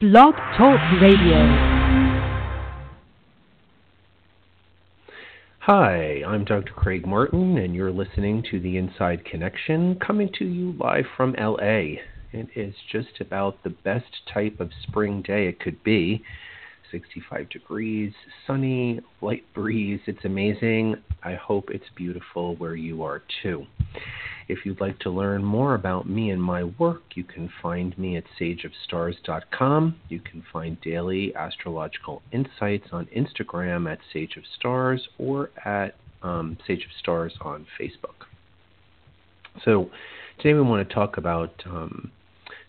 Blog Talk Radio. Hi, I'm Dr. Craig Martin, and you're listening to The Inside Connection, coming to you live from LA. It is just about the best type of spring day it could be. 65 degrees, sunny, light breeze. It's amazing. I hope it's beautiful where you are too. If you'd like to learn more about me and my work, you can find me at sageofstars.com. You can find daily astrological insights on Instagram at Sage of Stars or at um, Sage of Stars on Facebook. So, today we want to talk about um,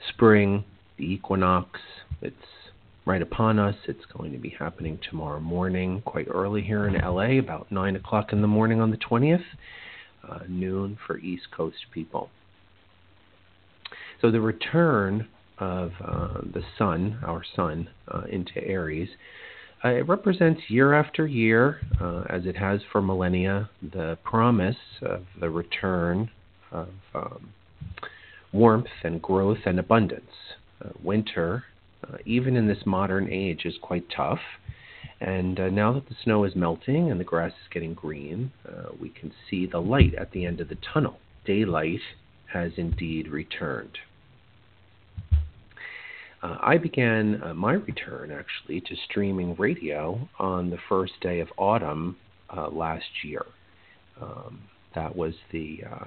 spring, the equinox. It's right upon us. It's going to be happening tomorrow morning, quite early here in LA, about 9 o'clock in the morning on the 20th uh, noon for East Coast people. So the return of uh, the sun, our sun, uh, into Aries, uh, it represents year after year, uh, as it has for millennia, the promise of the return of um, warmth and growth and abundance. Uh, winter, even in this modern age, is quite tough. And uh, now that the snow is melting and the grass is getting green, uh, we can see the light at the end of the tunnel. Daylight has indeed returned. Uh, I began uh, my return actually to streaming radio on the first day of autumn uh, last year. Um, that was the uh,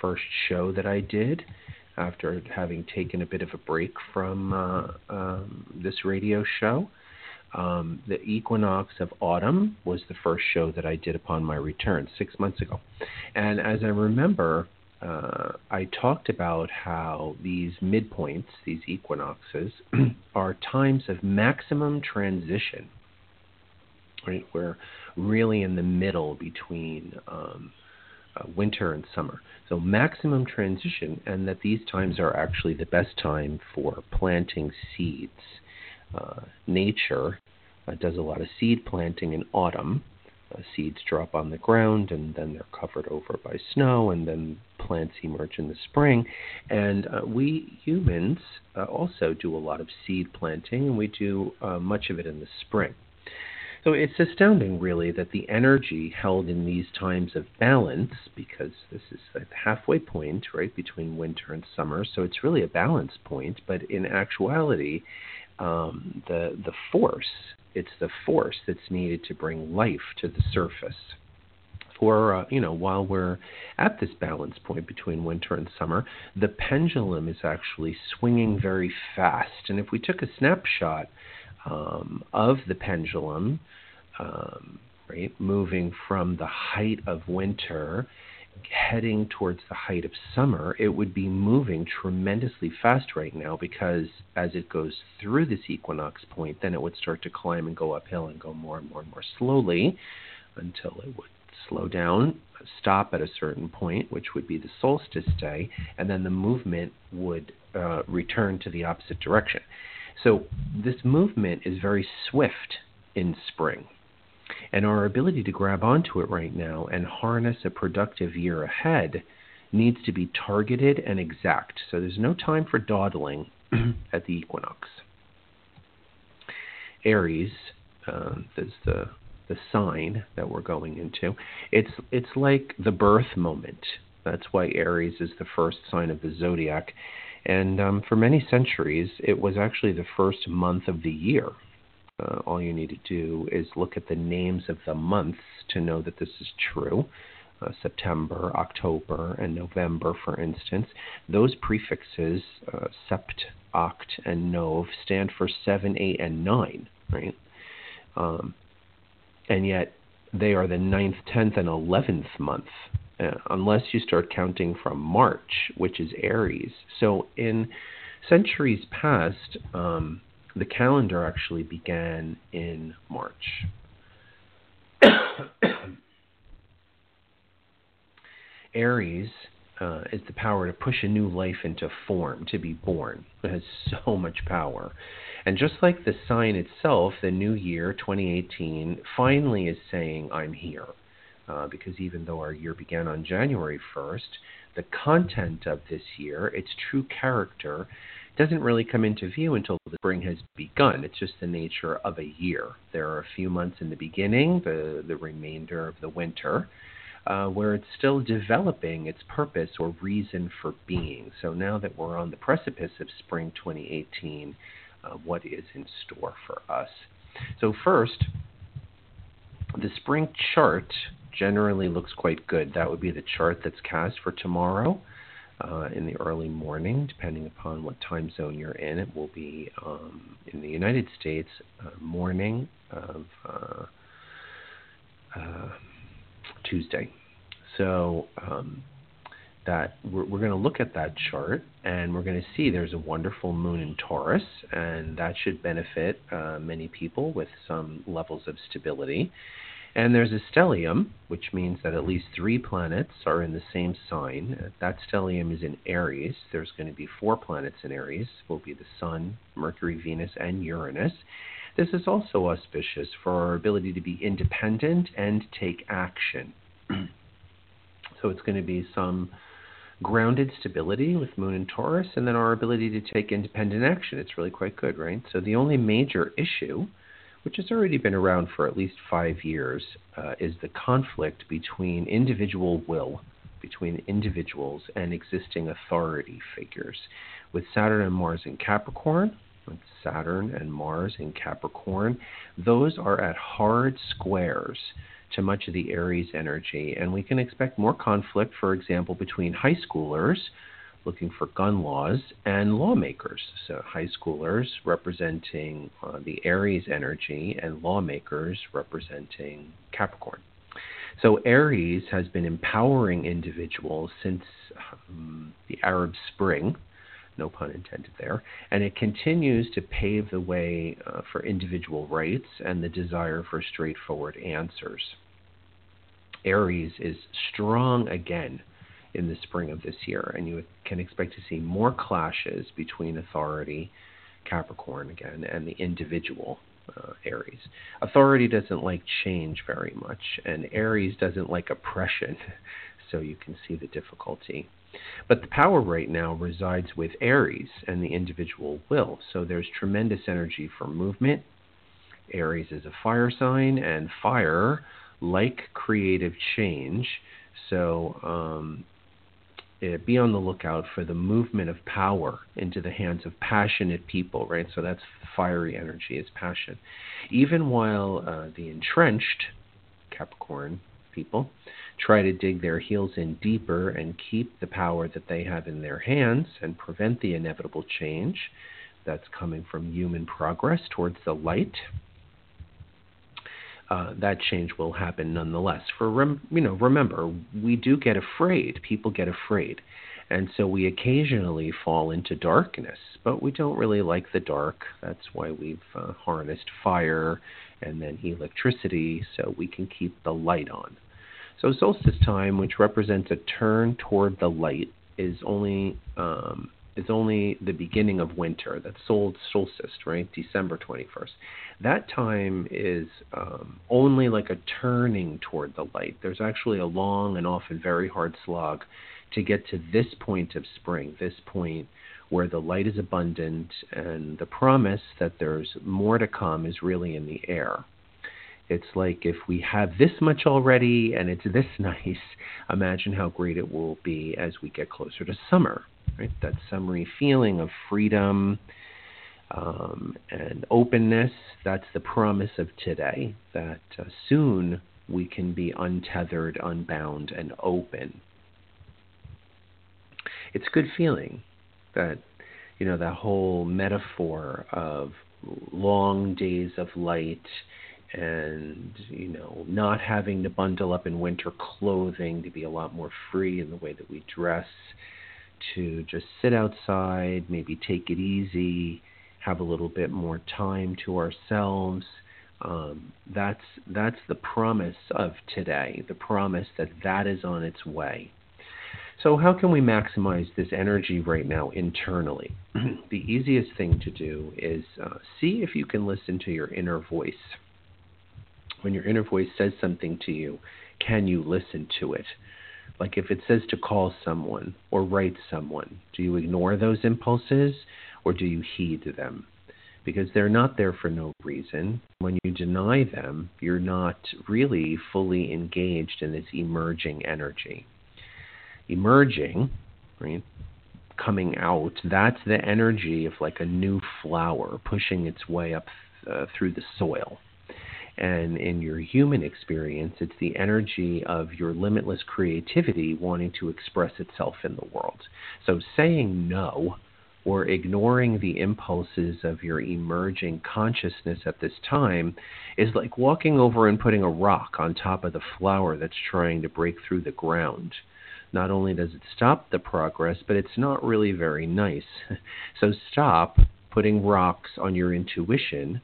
first show that I did after having taken a bit of a break from um, this radio show. Um, the equinox of autumn was the first show that I did upon my return six months ago. And as I remember, uh, I talked about how these midpoints, these equinoxes, are times of maximum transition. Right, we're really in the middle between um, uh, winter and summer. So maximum transition, and that these times are actually the best time for planting seeds. Uh, nature uh, does a lot of seed planting in autumn. Uh, seeds drop on the ground and then they're covered over by snow, and then plants emerge in the spring. And uh, we humans uh, also do a lot of seed planting, and we do uh, much of it in the spring. So it's astounding, really, that the energy held in these times of balance, because this is the halfway point, right, between winter and summer, so it's really a balance point, but in actuality, um, the the force. It's the force that's needed to bring life to the surface. For uh, you know, while we're at this balance point between winter and summer, the pendulum is actually swinging very fast. And if we took a snapshot um, of the pendulum, um, right, moving from the height of winter heading towards the height of summer, it would be moving tremendously fast right now because as it goes through this equinox point, then it would start to climb and go uphill and go more and more and more slowly until it would slow down, stop at a certain point, which would be the solstice day, and then the movement would uh, return to the opposite direction. So this movement is very swift in spring. And our ability to grab onto it right now and harness a productive year ahead needs to be targeted and exact. So there's no time for dawdling at the equinox. Aries uh, is the the sign that we're going into. It's it's like the birth moment. That's why Aries is the first sign of the zodiac. And um, for many centuries, it was actually the first month of the year. Uh, all you need to do is look at the names of the months to know that this is true. Uh, September, October, and November, for instance, those prefixes, uh, sept, oct, and nov, stand for 7, 8, and 9, right? Um, and yet they are the 9th, 10th, and 11th month, uh, unless you start counting from March, which is Aries. So in centuries past, um, the calendar actually began in March. Aries uh, is the power to push a new life into form, to be born. It has so much power. And just like the sign itself, the new year, 2018, finally is saying, I'm here. Uh, because even though our year began on January 1st, the content of this year, its true character, doesn't really come into view until the spring has begun. It's just the nature of a year. There are a few months in the beginning, the, the remainder of the winter, uh, where it's still developing its purpose or reason for being. So now that we're on the precipice of spring 2018, uh, what is in store for us? So, first, the spring chart generally looks quite good. That would be the chart that's cast for tomorrow uh, in the early morning, depending upon what time zone you're in. It will be um, in the United States uh, morning of uh, uh Tuesday. So um, that we're, we're going to look at that chart and we're going to see there's a wonderful moon in Taurus, and that should benefit uh, many people with some levels of stability. And there's a stellium, which means that at least three planets are in the same sign. Uh, that stellium is in Aries. There's going to be four planets in Aries. Will be the Sun, Mercury, Venus, and Uranus. This is also auspicious for our ability to be independent and take action. so it's going to be some grounded stability with Moon and Taurus, and then our ability to take independent action. It's really quite good, right? So the only major issue which has already been around for at least five years, uh, is the conflict between individual will, between individuals and existing authority figures. With Saturn and Mars in Capricorn, with Saturn and Mars in Capricorn, those are at hard squares to much of the Aries energy, and we can expect more conflict, for example, between high schoolers looking for gun laws, and lawmakers. So, high schoolers representing uh, the Aries energy, and lawmakers representing Capricorn. So, Aries has been empowering individuals since um, the Arab Spring, no pun intended there, and it continues to pave the way uh, for individual rights and the desire for straightforward answers. Aries is strong again in the spring of this year, and you can expect to see more clashes between authority, Capricorn again, and the individual, uh, Aries. Authority doesn't like change very much, and Aries doesn't like oppression, so you can see the difficulty. But the power right now resides with Aries and the individual will, so there's tremendous energy for movement. Aries is a fire sign, and fire, like creative change, so um, be on the lookout for the movement of power into the hands of passionate people, right? So that's fiery energy, is passion. Even while uh, the entrenched Capricorn people try to dig their heels in deeper and keep the power that they have in their hands and prevent the inevitable change that's coming from human progress towards the light, uh, that change will happen nonetheless. For rem- you know, remember, we do get afraid. People get afraid, and so we occasionally fall into darkness. But we don't really like the dark. That's why we've uh, harnessed fire and then electricity, so we can keep the light on. So solstice time, which represents a turn toward the light, is only um, is only the beginning of winter. That's solstice, right? December 21st. That time is um, only like a turning toward the light. There's actually a long and often very hard slog to get to this point of spring, this point where the light is abundant and the promise that there's more to come is really in the air. It's like if we have this much already and it's this nice, imagine how great it will be as we get closer to summer right? That summery feeling of freedom um, and openness. That's the promise of today. That uh, soon we can be untethered, unbound, and open. It's a good feeling that you know that whole metaphor of long days of light and you know not having to bundle up in winter clothing to be a lot more free in the way that we dress to just sit outside, maybe take it easy, have a little bit more time to ourselves. Um, that's that's the promise of today. The promise that that is on its way. So how can we maximize this energy right now internally? the easiest thing to do is uh, see if you can listen to your inner voice. When your inner voice says something to you, can you listen to it? Like if it says to call someone or write someone, do you ignore those impulses or do you heed them? Because they're not there for no reason. When you deny them, you're not really fully engaged in this emerging energy. Emerging, right? Coming out, that's the energy of like a new flower pushing its way up uh, through the soil. And in your human experience, it's the energy of your limitless creativity wanting to express itself in the world. So saying no or ignoring the impulses of your emerging consciousness at this time is like walking over and putting a rock on top of the flower that's trying to break through the ground. Not only does it stop the progress, but it's not really very nice. So stop putting rocks on your intuition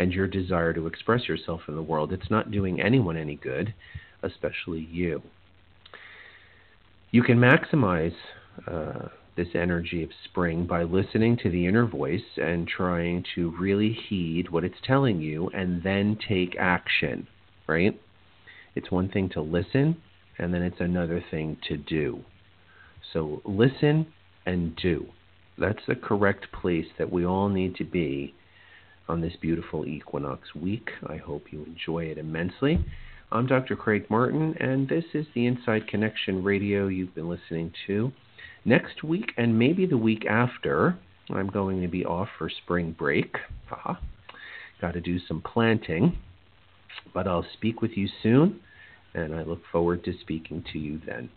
and your desire to express yourself in the world. It's not doing anyone any good, especially you. You can maximize uh, this energy of spring by listening to the inner voice and trying to really heed what it's telling you and then take action, right? It's one thing to listen, and then it's another thing to do. So listen and do. That's the correct place that we all need to be on this beautiful equinox week. I hope you enjoy it immensely. I'm Dr. Craig Martin, and this is the Inside Connection radio you've been listening to. Next week, and maybe the week after, I'm going to be off for spring break. Haha. Got to do some planting. But I'll speak with you soon, and I look forward to speaking to you then.